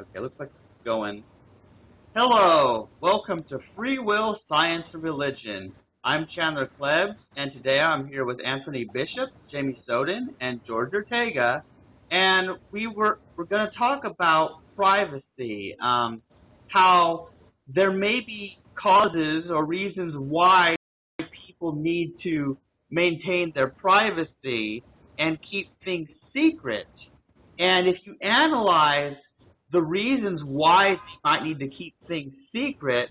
Okay, looks like it's going. Hello, welcome to Free Will, Science, and Religion. I'm Chandler Klebs, and today I'm here with Anthony Bishop, Jamie Soden, and George Ortega, and we were we're going to talk about privacy, um, how there may be causes or reasons why people need to maintain their privacy and keep things secret. And if you analyze the reasons why they might need to keep things secret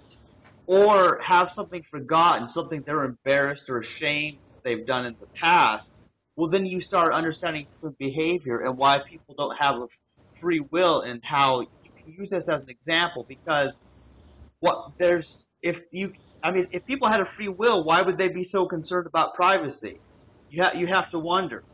or have something forgotten, something they're embarrassed or ashamed they've done in the past, well, then you start understanding human behavior and why people don't have a free will and how you can use this as an example because what there's if you I mean if people had a free will, why would they be so concerned about privacy? You ha- you have to wonder.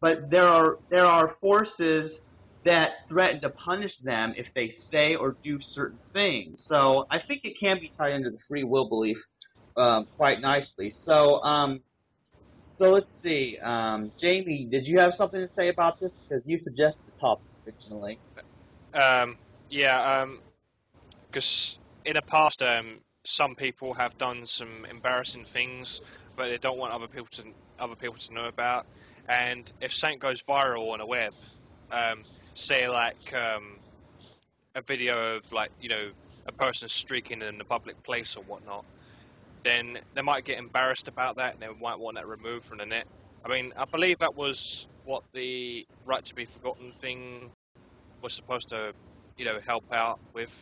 But there are there are forces that threaten to punish them if they say or do certain things. So I think it can be tied into the free will belief um, quite nicely. So um, so let's see, um, Jamie, did you have something to say about this? Because you suggested the topic originally. Um, yeah, because in the past, um, some people have done some embarrassing things, but they don't want other people to other people to know about. And if something goes viral on a web, um, say like um, a video of like you know a person streaking in a public place or whatnot, then they might get embarrassed about that and they might want that removed from the net. I mean, I believe that was what the right to be forgotten thing was supposed to, you know, help out with.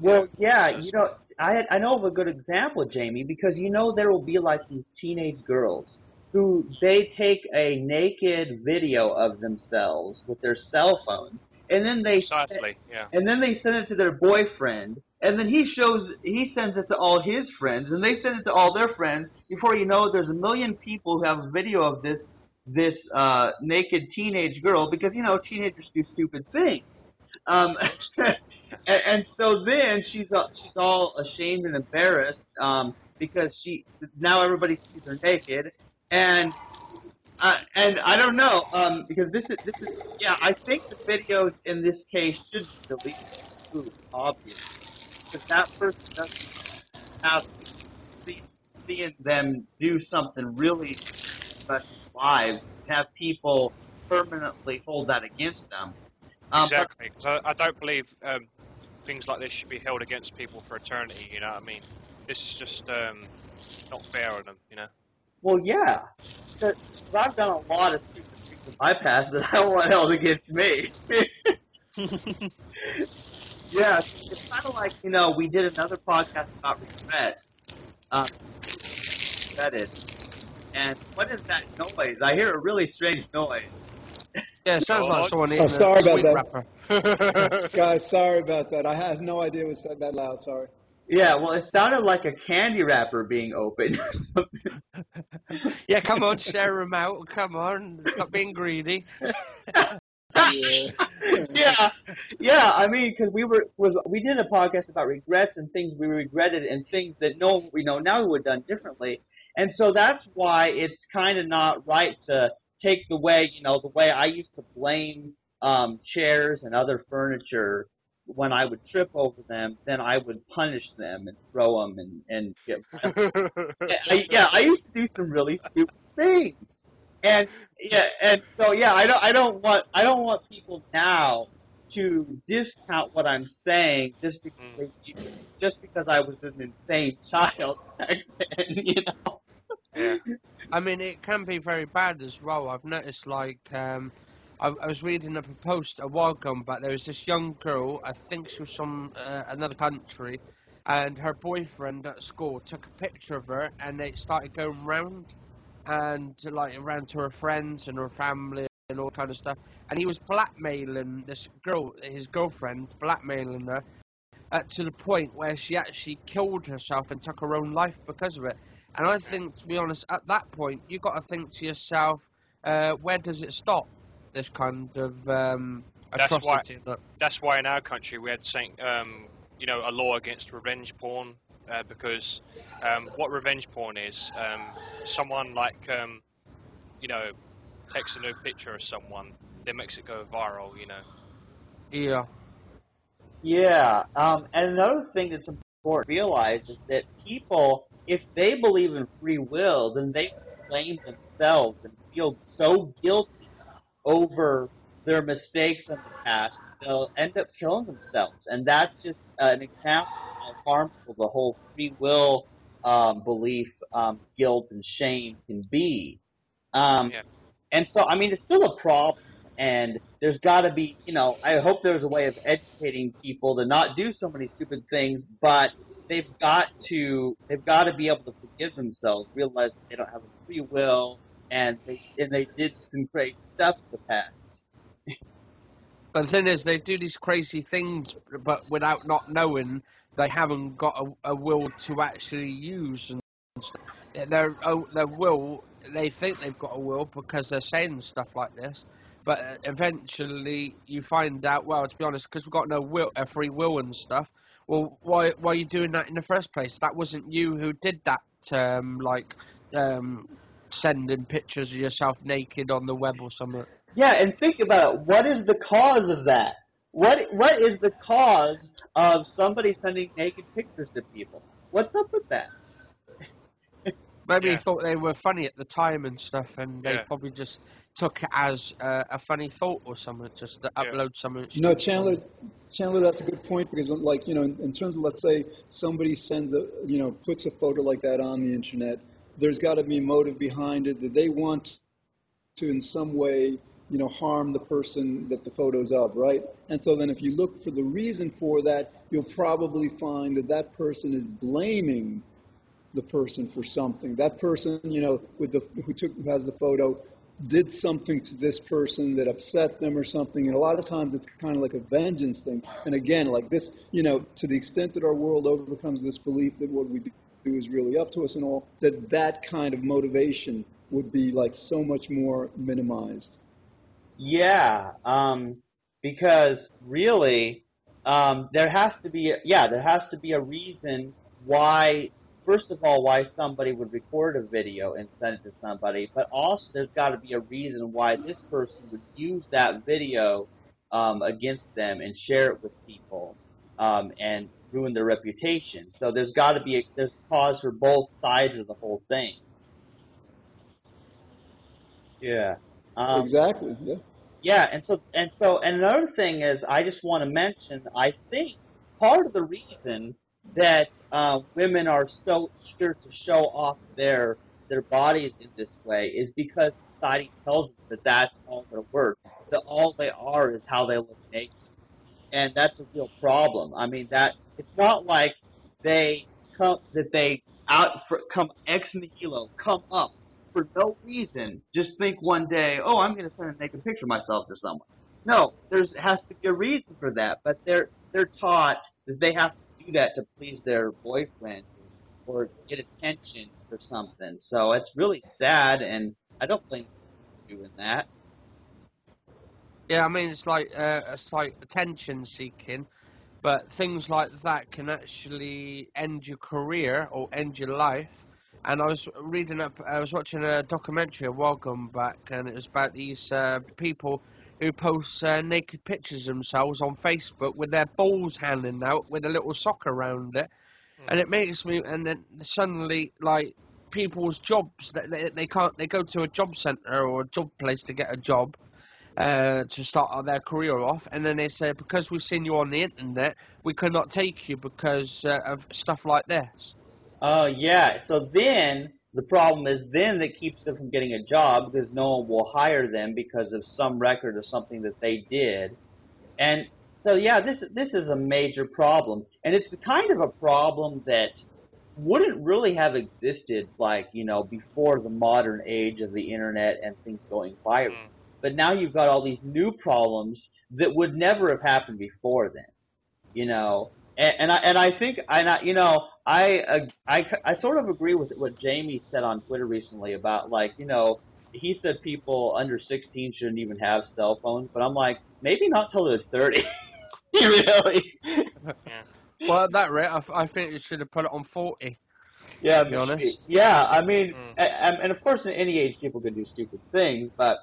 Well, know, yeah, you know, I I know of a good example, Jamie, because you know there will be like these teenage girls who they take a naked video of themselves with their cell phone, and then they precisely, yeah. and then they send it to their boyfriend, and then he shows he sends it to all his friends, and they send it to all their friends. Before you know it, there's a million people who have a video of this this uh, naked teenage girl because you know teenagers do stupid things. Um, and, and so then she's uh, she's all ashamed and embarrassed um, because she now everybody sees her naked, and uh, and I don't know um, because this is this is yeah I think the videos in this case should be deleted, obviously, because that person doesn't have see, seeing them do something really mess lives have people permanently hold that against them. Um, Exactly, because I, I don't believe um, things like this should be held against people for eternity. You know what I mean? This is just um, not fair on them. You know? Well, yeah, because I've done a lot of stupid things in my past that I don't want held against me. yeah, it's kind of like you know we did another podcast about regrets. Um, regretted, and what is that noise? I hear a really strange noise. Yeah, it sounds like Dog. someone Oh, eating sorry a about sweet that. wrapper. Guys, sorry about that. I had no idea it was that loud. Sorry. Yeah, well, it sounded like a candy wrapper being opened or something. yeah, come on, share them out. Come on, stop being greedy. Yeah. yeah, yeah. I mean, because we were was we did a podcast about regrets and things we regretted and things that no we know now we would have done differently, and so that's why it's kind of not right to take the way you know the way I used to blame um, chairs and other furniture when I would trip over them, then I would punish them and throw them and and get I, yeah, I used to do some really stupid things, and yeah, and so yeah, I don't, I don't want, I don't want people now to discount what I'm saying just because Mm. they, just because I was an insane child back then, you know. yeah. I mean, it can be very bad as well. I've noticed, like, um, I, I was reading up a post a while ago back. There was this young girl. I think she was from uh, another country, and her boyfriend at school took a picture of her, and it started going round, and like around to her friends and her family and all kind of stuff. And he was blackmailing this girl, his girlfriend, blackmailing her. Uh, to the point where she actually killed herself and took her own life because of it. And I think, to be honest, at that point, you've got to think to yourself, uh, where does it stop? This kind of um, That's why- that- That's why in our country we had saying, um, you know, a law against revenge porn uh, because um, what revenge porn is, um, someone like, um, you know, takes a new picture of someone, then makes it go viral. You know. yeah. Yeah. Um, and another thing that's important to realize is that people, if they believe in free will, then they blame themselves and feel so guilty over their mistakes in the past, they'll end up killing themselves. And that's just an example of how harmful the whole free will um, belief, um, guilt, and shame can be. Um, Yeah. and so, I mean, it's still a problem. And there's got to be, you know, I hope there's a way of educating people to not do so many stupid things, but they've got to, they've got to be able to forgive themselves, realize that they don't have a free will, and they and they did some crazy stuff in the past. But the thing is, they do these crazy things, but without not knowing they haven't got a, a will to actually use. And their oh, their will, they think they've got a will because they're saying stuff like this. But eventually, you find out. Well, to be honest, because we've got no will, a free will and stuff. Well, why why are you doing that in the first place? That wasn't you who did that. Um, like um, sending pictures of yourself naked on the web or something. Yeah, and think about it. What is the cause of that? What what is the cause of somebody sending naked pictures to people? What's up with that? Maybe Yeah. he thought they were funny at the time and stuff, and they Yeah. probably just took it as uh, a funny thought or something, just to Yeah. upload something. No, stupid Chandler. Chandler, that's a good point because, like, you know, in, in terms of, let's say, somebody sends a, you know, puts a photo like that on the internet, there's got to be motive behind it that they want to, in some way, you know, harm the person that the photo's of, right? And so then, if you look for the reason for that, you'll probably find that that person is blaming the person for something. That person, you know, with the who took who has the photo, did something to this person that upset them or something. And a lot of times it's kind of like a vengeance thing. And again, like this, you know, to the extent that our world overcomes this belief that what we do is really up to us and all, that that kind of motivation would be like so much more minimized. Yeah, um, because really, um, there has to be, a, yeah, there has to be a reason why, first of all, why somebody would record a video and send it to somebody, but also there's got to be a reason why this person would use that video, um, against them and share it with people, um, and ruin their reputation. So there's got to be, a, there's cause for both sides of the whole thing. Yeah. Um, Exactly. Yeah. Yeah, and so and so and another thing is I just want to mention I think part of the reason that uh, women are so eager to show off their their bodies in this way is because society tells them that that's all they're worth. That all they are is how they look naked and that's a real problem. I mean that it's not like they come that they out for, come ex nihilo come up for no reason. Just think one day, oh, I'm going to send a naked picture of myself to someone. No, there's has to be a reason for that, but they're they're taught that they have to do that to please their boyfriend or, get attention or something. So it's really sad, and I don't blame for doing that. Yeah, I mean it's like uh, it's like attention seeking, but things like that can actually end your career or end your life. And I was reading up, I was watching a documentary a while gone back, and it was about these uh, people who post uh, naked pictures of themselves on Facebook with their balls hanging out with a little sock around it, and it makes me. And then suddenly, like people's jobs, they, they, they can't. They go to a job centre or a job place to get a job, uh, to start their career off, and then they say because we've seen you on the internet, we cannot take you because uh, of stuff like this. Oh yeah. So then the problem is then that keeps them from getting a job because no one will hire them because of some record or something that they did. And so yeah, this this is a major problem, and it's the kind of a problem that wouldn't really have existed like you know before the modern age of the internet and things going viral. But now you've got all these new problems that would never have happened before then you know. And, and I and I think and I you know I, uh, I I sort of agree with what Jamie said on Twitter recently about like you know he said people under 16 shouldn't even have cell phones, but I'm like maybe not till they're 30. really? Yeah. Well, at that rate, I, I think you should have put it on forty. Yeah, be honest. Yeah, I mean, Mm. and, and of course, at any age, people can do stupid things, but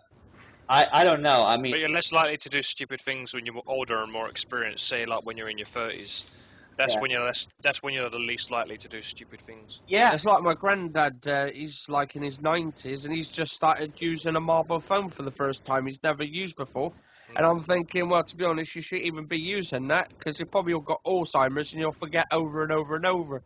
I I don't know. I mean, But you're less likely to do stupid things when you're older and more experienced. Say, like when you're in your thirties. That's Yeah. when you're less. That's when you're the least likely to do stupid things. yeah, It's like my granddad. Uh, he's like in his nineties, and he's just started using a mobile phone for the first time. He's never used before, and I'm thinking, well, to be honest, you shouldn't even be using that because you probably got Alzheimer's and you'll forget over and over and over.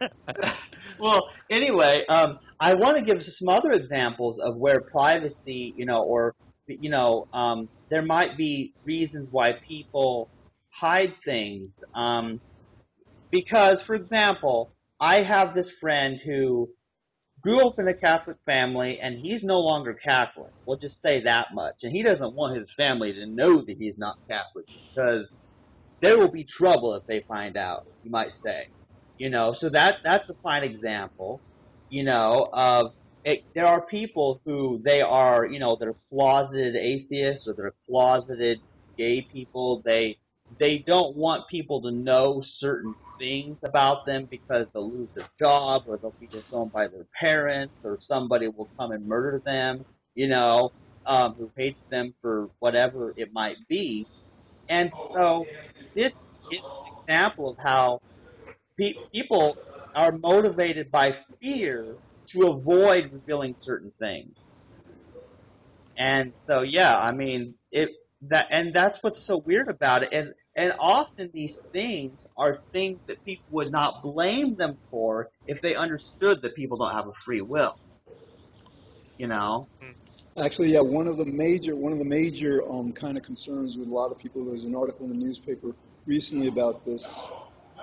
well, anyway, um, I want to give some other examples of where privacy, you know, or you know, um, there might be reasons why people hide things. Um, because, for example, I have this friend who grew up in a Catholic family, and he's no longer Catholic. We'll just say that much. And he doesn't want his family to know that he's not Catholic because there will be trouble if they find out. You might say, you know. So that that's a fine example, you know, of it, there are people who they are, you know, they're closeted atheists or they're closeted gay people. They they don't want people to know certain things about them because they'll lose their job or they'll be disowned by their parents or somebody will come and murder them, you know, um, who hates them for whatever it might be. And so this is an example of how pe- people are motivated by fear to avoid revealing certain things. And so, yeah, I mean, it that and that's what's so weird about it is, and often these things are things that people would not blame them for if they understood that people don't have a free will. You know? Actually, yeah, one of the major one of the major um, kind of concerns with a lot of people. there's an article in the newspaper recently about this.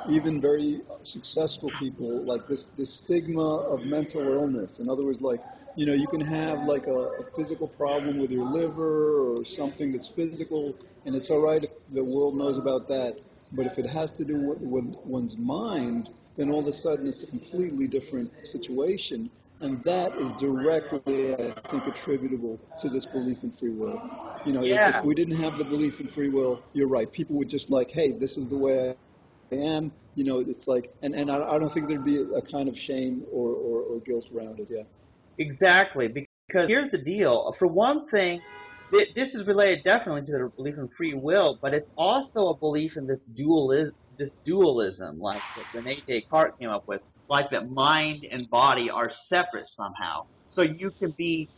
Even very successful people like this this stigma of mental illness. In other words, like you know, you can have like a, a physical problem with your liver or something that's physical, and it's all right if the world knows about that. But if it has to do with, with one's mind, then all of a sudden it's a completely different situation. And that is directly, I think, attributable to this belief in free will. You know, if, Yeah. if we didn't have the belief in free will, you're right. People would just like, hey, this is the way I am. You know, it's like, and, and I, I don't think there'd be a kind of shame or, or, or guilt around it. Yeah. Exactly, because here's the deal. For one thing, this is related definitely to the belief in free will, but it's also a belief in this dualism, this dualism, like that Rene Descartes came up with, like that mind and body are separate somehow. So you can be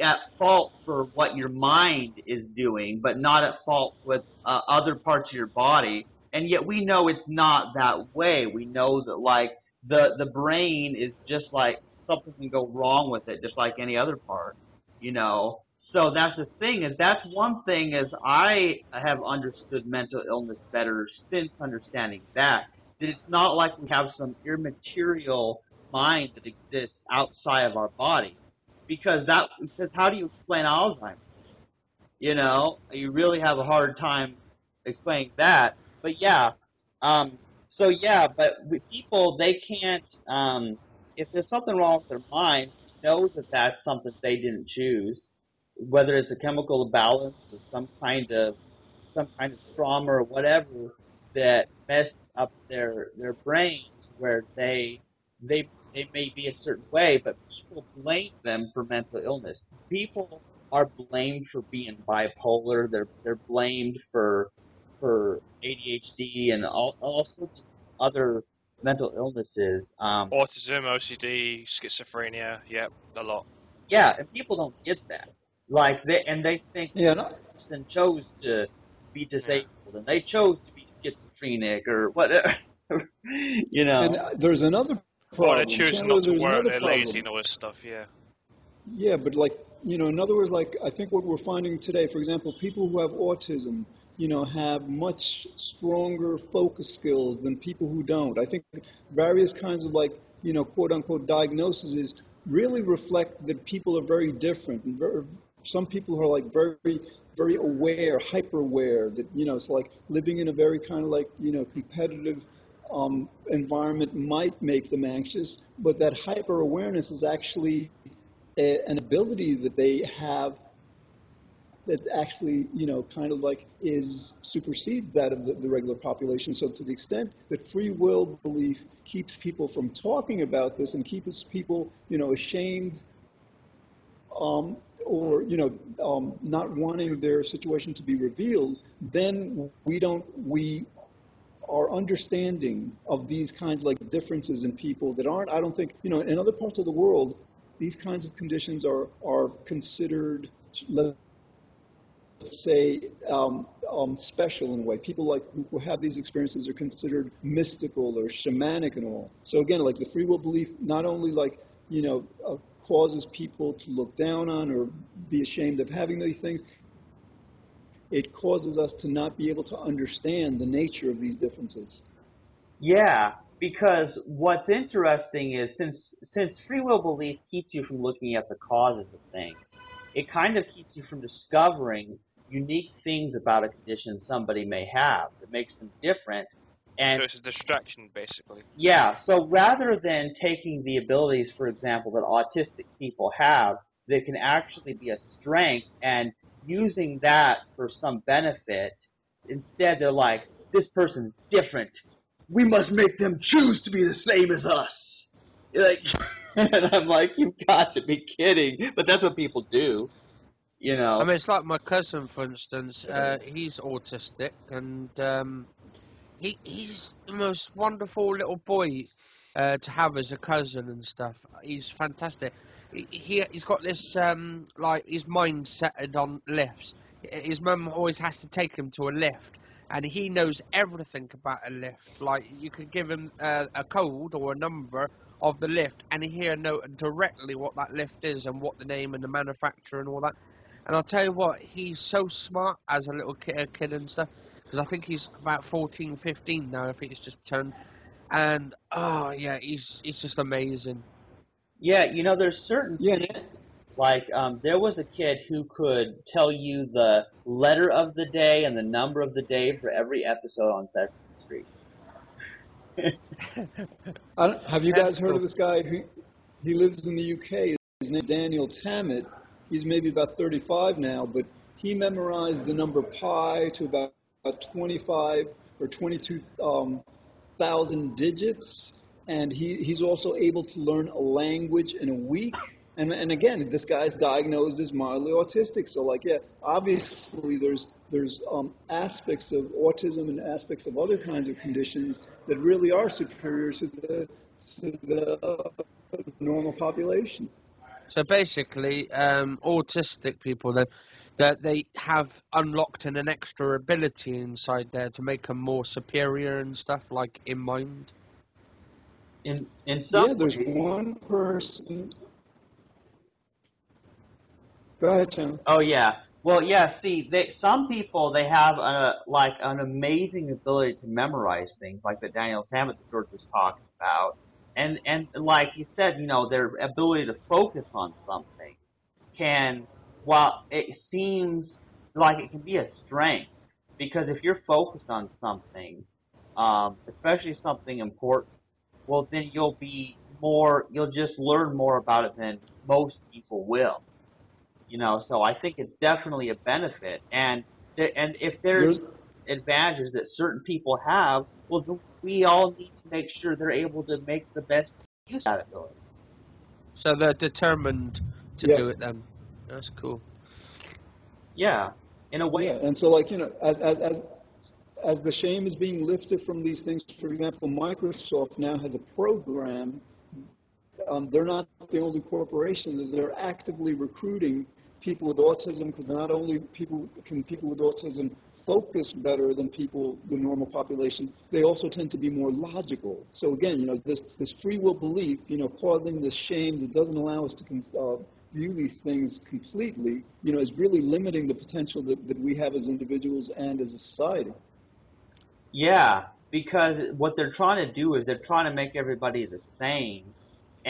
at fault for what your mind is doing, but not at fault with uh, other parts of your body. And yet we know it's not that way. We know that like the the brain is just like something can go wrong with it, just like any other part, you know. So that's the thing is that's one thing is I have understood mental illness better since understanding that that it's not like we have some immaterial mind that exists outside of our body because that because how do you explain Alzheimer's? You know, you really have a hard time explaining that. But yeah, um, so yeah, but people they can't. Um, if there's something wrong with their mind, know that that's something they didn't choose, whether it's a chemical imbalance or some kind of some kind of trauma or whatever that messed up their their brains where they they they may be a certain way, but people blame them for mental illness. People are blamed for being bipolar. They're they're blamed for for ADHD and all all sorts of other mental illnesses. Um, Autism, OCD, schizophrenia. Yep, a lot. yeah, and people don't get that. Like they and they think Yeah. And I, the person chose to be disabled and they chose to be schizophrenic or whatever. you know. and uh, there's another Or problem. they're choosing not to work. another They're problem. lazy and all this stuff. Yeah. Yeah, but like, you know, in other words, like, I think what we're finding today, for example, people who have autism, you know, have much stronger focus skills than people who don't. I think various kinds of like, you know, quote unquote diagnoses really reflect that people are very different. And very, some people are like very, very aware, hyper aware that, you know, it's like living in a very kind of like, you know, competitive um, environment might make them anxious, but that hyper awareness is actually a, an ability that they have that actually, you know, kind of like is supersedes that of the, the regular population. So to the extent that free will belief keeps people from talking about this and keeps people, you know, ashamed um, or you know um, not wanting their situation to be revealed, then we don't we our understanding of these kinds of like differences in people that aren't I don't think you know in other parts of the world these kinds of conditions are are considered say um, um, special in a way. People like who have these experiences are considered mystical or shamanic and all. So again, like the free will belief, not only like you know uh, causes people to look down on or be ashamed of having these things, it causes us to not be able to understand the nature of these differences. Yeah, because what's interesting is since since free will belief keeps you from looking at the causes of things, it kind of keeps you from discovering unique things about a condition somebody may have that makes them different. And so it's a distraction, basically. yeah, so rather than taking the abilities, for example, that autistic people have that can actually be a strength and using that for some benefit, instead they're like, this person's different. We must make them choose to be the same as us. Like, and I'm like, you've got to be kidding. But that's what people do, you know. I mean, it's like my cousin, for instance. Uh, he's autistic, and um, he he's the most wonderful little boy uh, to have as a cousin and stuff. He's fantastic. He, he he's got this um, like his mind centered on lifts. His mum always has to take him to a lift, and he knows everything about a lift. Like you could give him uh, a code or a number of the lift, and he'll know directly what that lift is and what the name and the manufacturer and all that. And I'll tell you what, he's so smart as a little kid, a kid and stuff. Because I think he's about 14, 15 now. I think he's just turned. And oh yeah, he's he's just amazing. Yeah, you know, there's certain Yeah. kids. Like, um, there was a kid who could tell you the letter of the day and the number of the day for every episode on Sesame Street. I don't, have you That's guys heard of this guy? Who, he lives in the UK. His name's Daniel Tammet. He's maybe about 35 now, but he memorized the number pi to about, about 25 or 22,000 um, digits, and he, he's also able to learn a language in a week. And, and again, this guy's diagnosed as mildly autistic. So, like, yeah, obviously there's there's um, aspects of autism and aspects of other kinds of conditions that really are superior to the to the normal population. So basically, um, autistic people then that they have unlocked an, an extra ability inside there to make them more superior and stuff, like in mind. In in some Yeah, there's ways, one person. Go ahead, Chan. Oh yeah. Well, yeah. See, they some people they have a like an amazing ability to memorize things, like that Daniel Tammet that George was talking about, and and like you said, you know, their ability to focus on something can, while it seems like it can be a strength, because if you're focused on something, um, especially something important, well, then you'll be more, you'll just learn more about it than most people will. You know so i think it's definitely a benefit. And there, and if there's There's advantages that certain people have well we all need to make sure they're able to make the best use out of that ability So they're determined to yeah, do it then. That's cool. yeah in a way yeah, and so like you know, as as as as the shame is being lifted from these things, for example, Microsoft now has a program. Um, they're not the only corporation that they're actively recruiting people with autism because not only people can people with autism focus better than people the normal population they also tend to be more logical. So again you know this this free will belief you know causing this shame that doesn't allow us to uh, view these things completely you know is really limiting the potential that, that we have as individuals and as a society. Yeah, because what they're trying to do is they're trying to make everybody the same,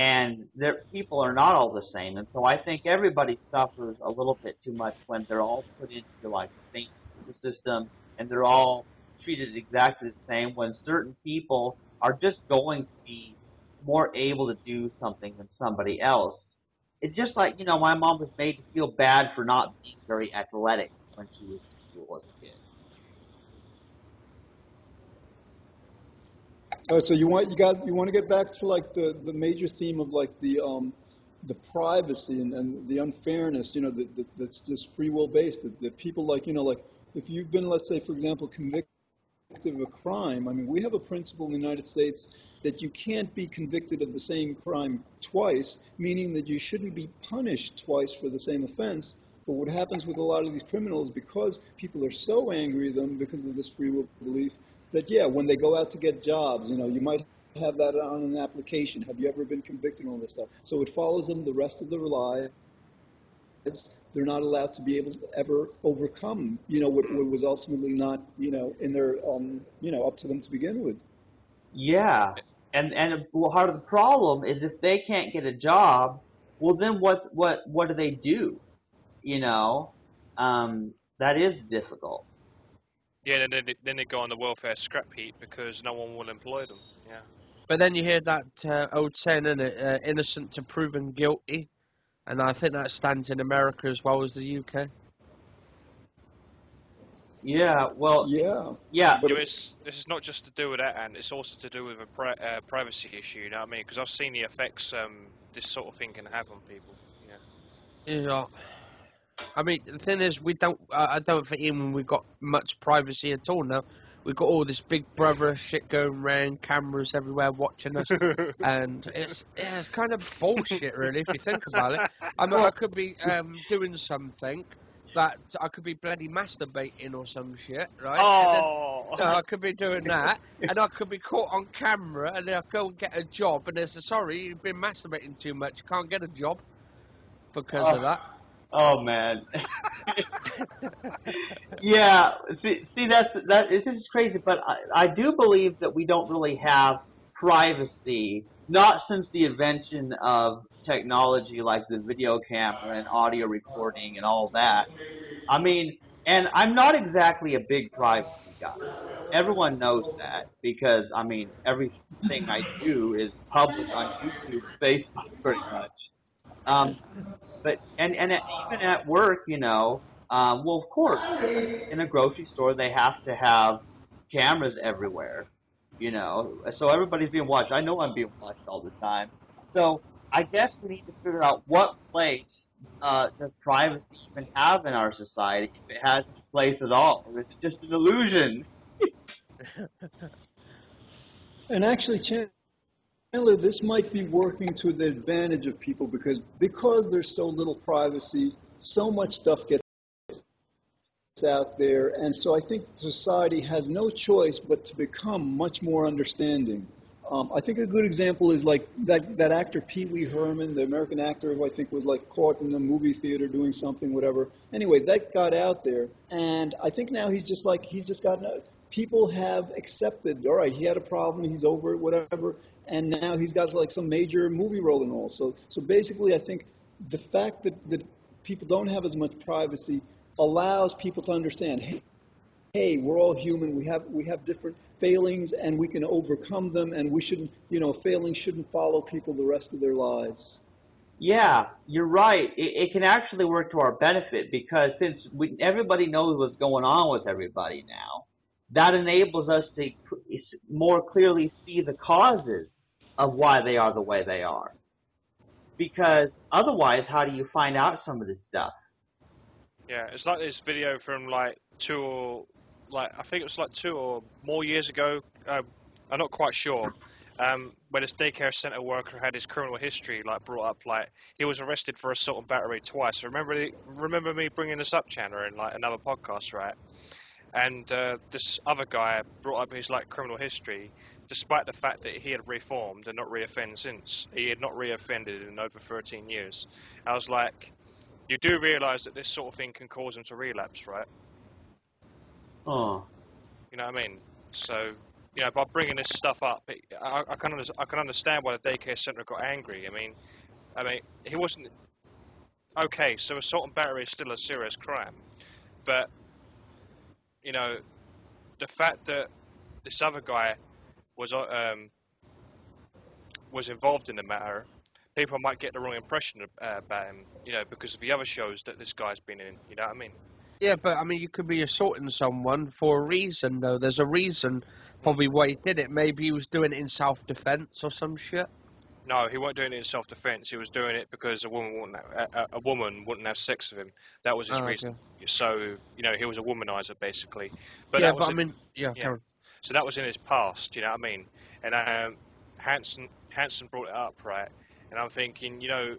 and their people are not all the same, and so I think everybody suffers a little bit too much when they're all put into like the same system and they're all treated exactly the same. When certain people are just going to be more able to do something than somebody else. It's just like you know, my mom was made to feel bad for not being very athletic when she was in school as a kid. Right, so you want you got you want to get back to like the the major theme of like the um the privacy and, and the unfairness, you know, that, that, that's just free will based. That, that people like, you know, like if you've been, let's say, for example, convicted of a crime, I mean, we have a principle in the United States that you can't be convicted of the same crime twice, meaning that you shouldn't be punished twice for the same offense. But what happens with a lot of these criminals, because people are so angry at them because of this free will belief, that yeah, when they go out to get jobs, you know, you might have that on an application. Have you ever been convicted on this stuff? So it follows them the rest of their lives. They're not allowed to be able to ever overcome, you know, what, what was ultimately not, you know, in their, um, you know, up to them to begin with. Yeah, and and part of the problem is if they can't get a job, well, then what what what do they do? You know, um, that is difficult. Yeah, then then they, then they go on the welfare scrap heap because no one will employ them. Yeah. But then you hear that uh, old saying, is it? Uh, innocent to proven guilty. And I think that stands in America as well as the UK. Yeah, well, Yeah, yeah, but Yeah, it's, this is not just to do with that, and it's also to do with a pri- uh, privacy issue. You know what I mean? Because I've seen the effects um, this sort of thing can have on people. Yeah. Yeah. I mean, the thing is, we don't. Uh, I don't think even we've got much privacy at all now. We've got all this Big Brother shit going around, cameras everywhere watching us, and it's yeah, it's kind of bullshit, really, if you think about it. I mean, I could be um, doing something that I could be bloody masturbating or some shit, right? And then- Oh. so I could be doing that, and I could be caught on camera, and then I go and get a job, and they say, "Sorry, you've been masturbating too much. Can't get a job because of Oh. that." Oh man. yeah. See, see, that's that. This is crazy, but I, I do believe that we don't really have privacy. Not since the invention of technology like the video camera and audio recording and all that. I mean, and I'm not exactly a big privacy guy. Everyone knows that because I mean everything I do is public on YouTube Facebook pretty much. Um, but and and at, even at work, you know, um, well, of course, in a grocery store they have to have cameras everywhere, you know, so everybody's being watched. I know I'm being watched all the time. So I guess we need to figure out what place uh, does privacy even have in our society, if it has a place at all, or is it just an illusion? And actually, Chandler, this might be working to the advantage of people because because there's so little privacy, so much stuff gets out there, and so I think society has no choice but to become much more understanding. Um, I think a good example is like that, that actor Pee Wee Herman, the American actor who I think was like caught in a movie theater doing something, whatever. Anyway, that got out there, and I think now he's just like he's just gotten. People have accepted. All right, he had a problem. He's over it, whatever, and now he's got like some major movie role and all. So, so basically, I think the fact that that people don't have as much privacy allows people to understand. Hey, hey, we're all human. We have we have different failings, and we can overcome them. And we shouldn't, you know, failings shouldn't follow people the rest of their lives. Yeah, you're right. It, it can actually work to our benefit because since we, everybody knows what's going on with everybody now, that enables us to more clearly see the causes of why they are the way they are. Because otherwise, how do you find out some of this stuff? Yeah, it's like this video from like two or like I think it was like two or more years ago. Um, I'm not quite sure. Um, where this daycare center worker had his criminal history like brought up. Like he was arrested for assault and battery twice. Remember, remember me bringing this up, Chandler, in like another podcast, right? And uh, this other guy brought up his like criminal history, despite the fact that he had reformed and not reoffended since. He had not reoffended in over 13 years. I was like, you do realise that this sort of thing can cause him to relapse, right? Oh, You know what I mean? So, you know, by bringing this stuff up, it, I, I can I can understand why the daycare centre got angry. I mean, I mean, he wasn't okay. So assault and battery is still a serious crime, but you know, the fact that this other guy was uh, um, was involved in the matter, people might get the wrong impression uh, about him. You know, because of the other shows that this guy's been in. You know what I mean? Yeah, but I mean, you could be assaulting someone for a reason, though. There's a reason, probably why he did it. Maybe he was doing it in self-defense or some shit. No, he wasn't doing it in self-defense. He was doing it because a woman wouldn't have, a, a woman wouldn't have sex with him. That was his Oh, okay. reason. So you know he was a womanizer basically. But yeah, but I mean, yeah, yeah. so that was in his past. You know what I mean? And um, Hansen Hansen brought it up right, and I'm thinking, you know,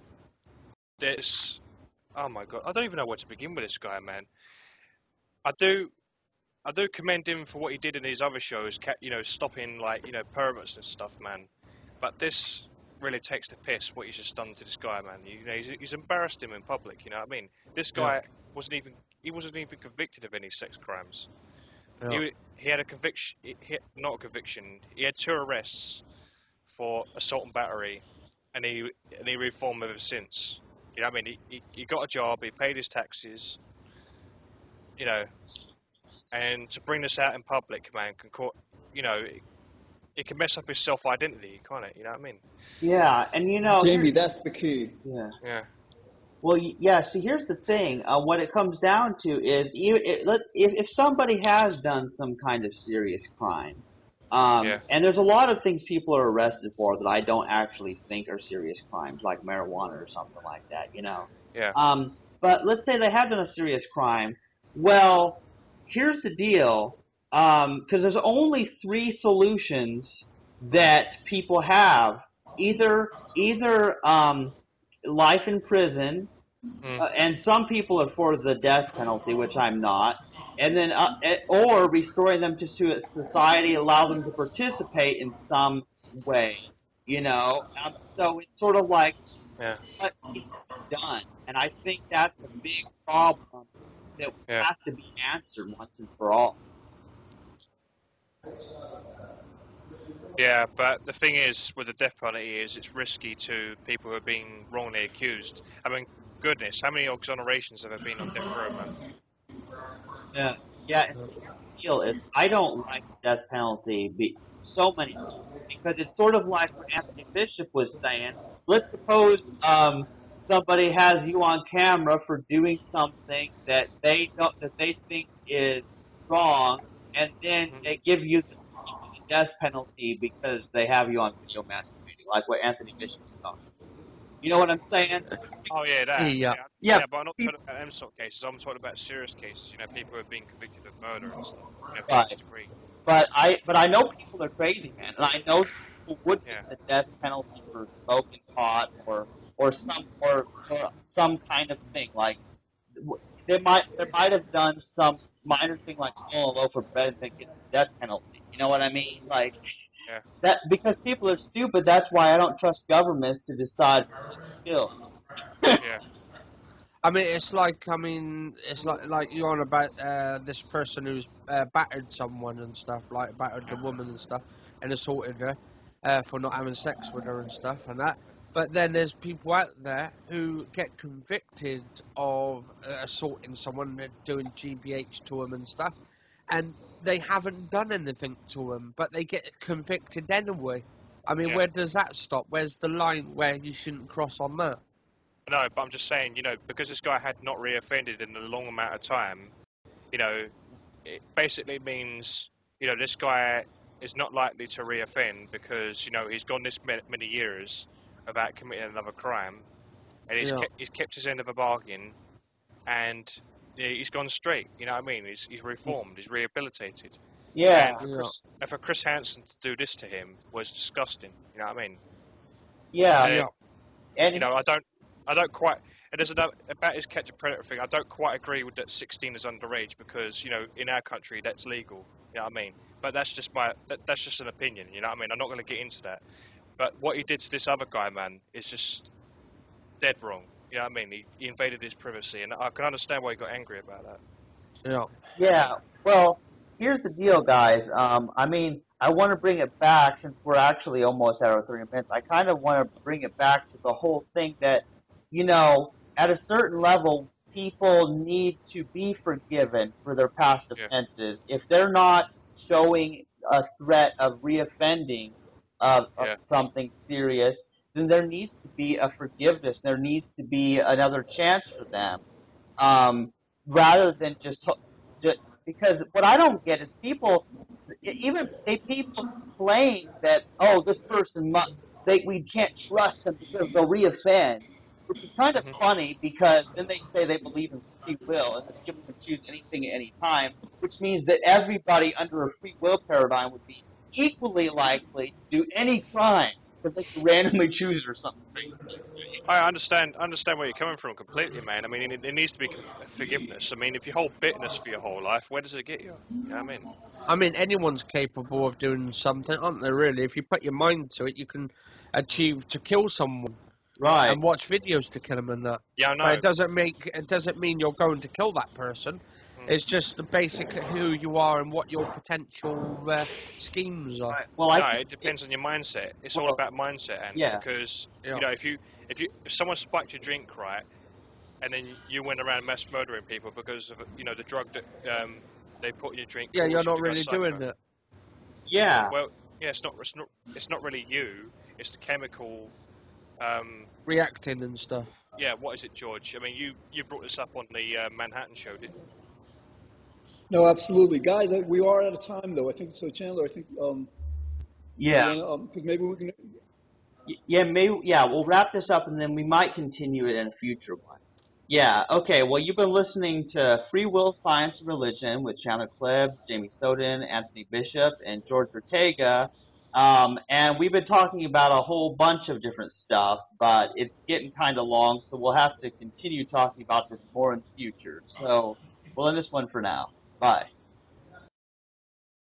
this. oh my god, I don't even know where to begin with this guy, man. I do. I do commend him for what he did in his other shows, you know, stopping like you know permits and stuff, man. But this really takes the piss what he's just done to this guy, man. You know, he's, he's embarrassed him in public. You know what I mean? This guy wasn't even he wasn't even convicted of any sex crimes. Yeah. He he had a conviction, he, not a conviction. He had two arrests for assault and battery, and he and he reformed ever since. You know what I mean? He, he, he got a job, he paid his taxes. You know, and to bring this out in public, man, can co- you know, it, it can mess up his self identity, can't it? You know what I mean? Yeah, and you know, Jamie, that's the key. yeah. Yeah. Well, yeah. See, here's the thing. Uh, what it comes down to is, you, it, let, if if somebody has done some kind of serious crime, um, Yeah. and there's a lot of things people are arrested for that I don't actually think are serious crimes, like marijuana or something like that. You know. Yeah. Um, but let's say they have done a serious crime. Well, here's the deal. Because there's only three solutions that people have: either either um, life in prison, Mm. uh, and some people are for the death penalty, which I'm not. And then, uh, eh, or restoring them to society, allow them to participate in some way, you know. Um, so it's sort of like Yeah. what needs to be done, and I think that's a big problem that Yeah. has to be answered once and for all. Yeah, but the thing is, with the death penalty, is it's risky to people who are being wrongly accused. I mean, goodness, how many exonerations have there been on death row? Yeah, yeah. Deal is, I don't like the death penalty be, so many reasons because it's sort of like what Anthony Bishop was saying. Let's suppose um, somebody has you on camera for doing something that they don't that they think is wrong, and then Mhm. they give you the, the death penalty because they have you on video masturbating, like what Anthony Bishop was talking. You know what I'm saying? Oh yeah, that. Yeah. Yeah, yeah, but I'm not people- talking about them sort of cases. I'm talking about serious cases. You know, people who are being convicted of murder and stuff. You know, Right. degree. But I, but I know people are crazy, man, and I know people would Yeah. get the death penalty for smoking pot or or some or, or some kind of thing. Like w- they might they might have done some minor thing like stealing a loaf of bread and then get the death penalty. You know what I mean? Like Yeah. that because people are stupid. That's why I don't trust governments to decide what's kill. Yeah. I mean, it's like I mean, it's like like you're on about uh, this person who's uh, battered someone and stuff, like battered the woman and stuff, and assaulted her uh, for not having sex with her and stuff and that. But then there's people out there who get convicted of uh, assaulting someone, doing GBH to them and stuff, and they haven't done anything to them, but they get convicted anyway. I mean, Yeah. where does that stop? Where's the line where you shouldn't cross on that? No, but I'm just saying, you know, because this guy had not reoffended in a long amount of time, you know, it basically means, you know, this guy is not likely to reoffend because, you know, he's gone this many years without committing another crime, and he's Yeah. kept he's kept his end of a bargain, and you know, he's gone straight. You know what I mean? He's he's reformed, he's rehabilitated. Yeah, And for, Yeah. Chris, and for Chris Hansen to do this to him was disgusting. You know what I mean? yeah, Uh, yeah. and you know, I don't, I don't quite. And there's another about his catch a predator thing. I don't quite agree with that 16 is underage because you know in our country that's legal. You know what I mean? But that's just my, that, that's just an opinion. You know what I mean? I'm not going to get into that. But what he did to this other guy, man, is just dead wrong. You know what I mean? He, he invaded his privacy, and I can understand why he got angry about that. Yeah. Yeah, well, here's the deal, guys. Um, I mean, I want to bring it back since we're actually almost at our three minutes. I kind of want to bring it back to the whole thing that, you know, at a certain level, people need to be forgiven for their past Yeah. offenses. If they're not showing a threat of reoffending of, of something serious, then there needs to be a forgiveness. There needs to be another chance for them. Um, rather than just, just because what I don't get is people even they people claim that oh this person mu- they we can't trust them because they'll reoffend, which is kind of Mhm. funny because then they say they believe in free will and that people can choose anything at any time, which means that everybody under a free will paradigm would be equally likely to do any crime because they could randomly choose or something. I understand understand where you're coming from completely, man. I mean, it, it needs to be forgiveness. I mean, if you hold bitterness for your whole life, where does it get you? You know what I mean? I mean, anyone's capable of doing something, aren't they? Really, if you put your mind to it, you can achieve to kill someone Right. and watch videos to kill them and that. Yeah, I But know. it doesn't make it doesn't mean you're going to kill that person. Mm. It's just the basically who you are and what your potential uh, schemes are. Right. Well, no, think it depends on your mindset. It's all about mindset, and yeah. because Yeah. you know, if you if you if someone spiked your drink right, and then you went around mass murdering people because of you know the drug that um, they put in your drink. Yeah, you're not to really doing it. yeah. Well, yeah, it's not it's not it's not really you. It's the chemical. Um, Reacting and stuff. yeah, what is it, George? I mean, you you brought this up on the uh, Manhattan show, didn't you? No, absolutely, guys. I- We are out of time, though. I think so, Chandler. I think um, Yeah. because maybe we can. Y- Yeah, maybe, yeah, we'll wrap this up and then we might continue it in a future one. Yeah, okay, well, you've been listening to Free Will, Science, and Religion with Chandler Klebs, Jamie Soden, Anthony Bishop, and George Ortega. Um, and we've been talking about a whole bunch of different stuff, but it's getting kind of long, so we'll have to continue talking about this more in the future. So we'll end this one for now. Bye.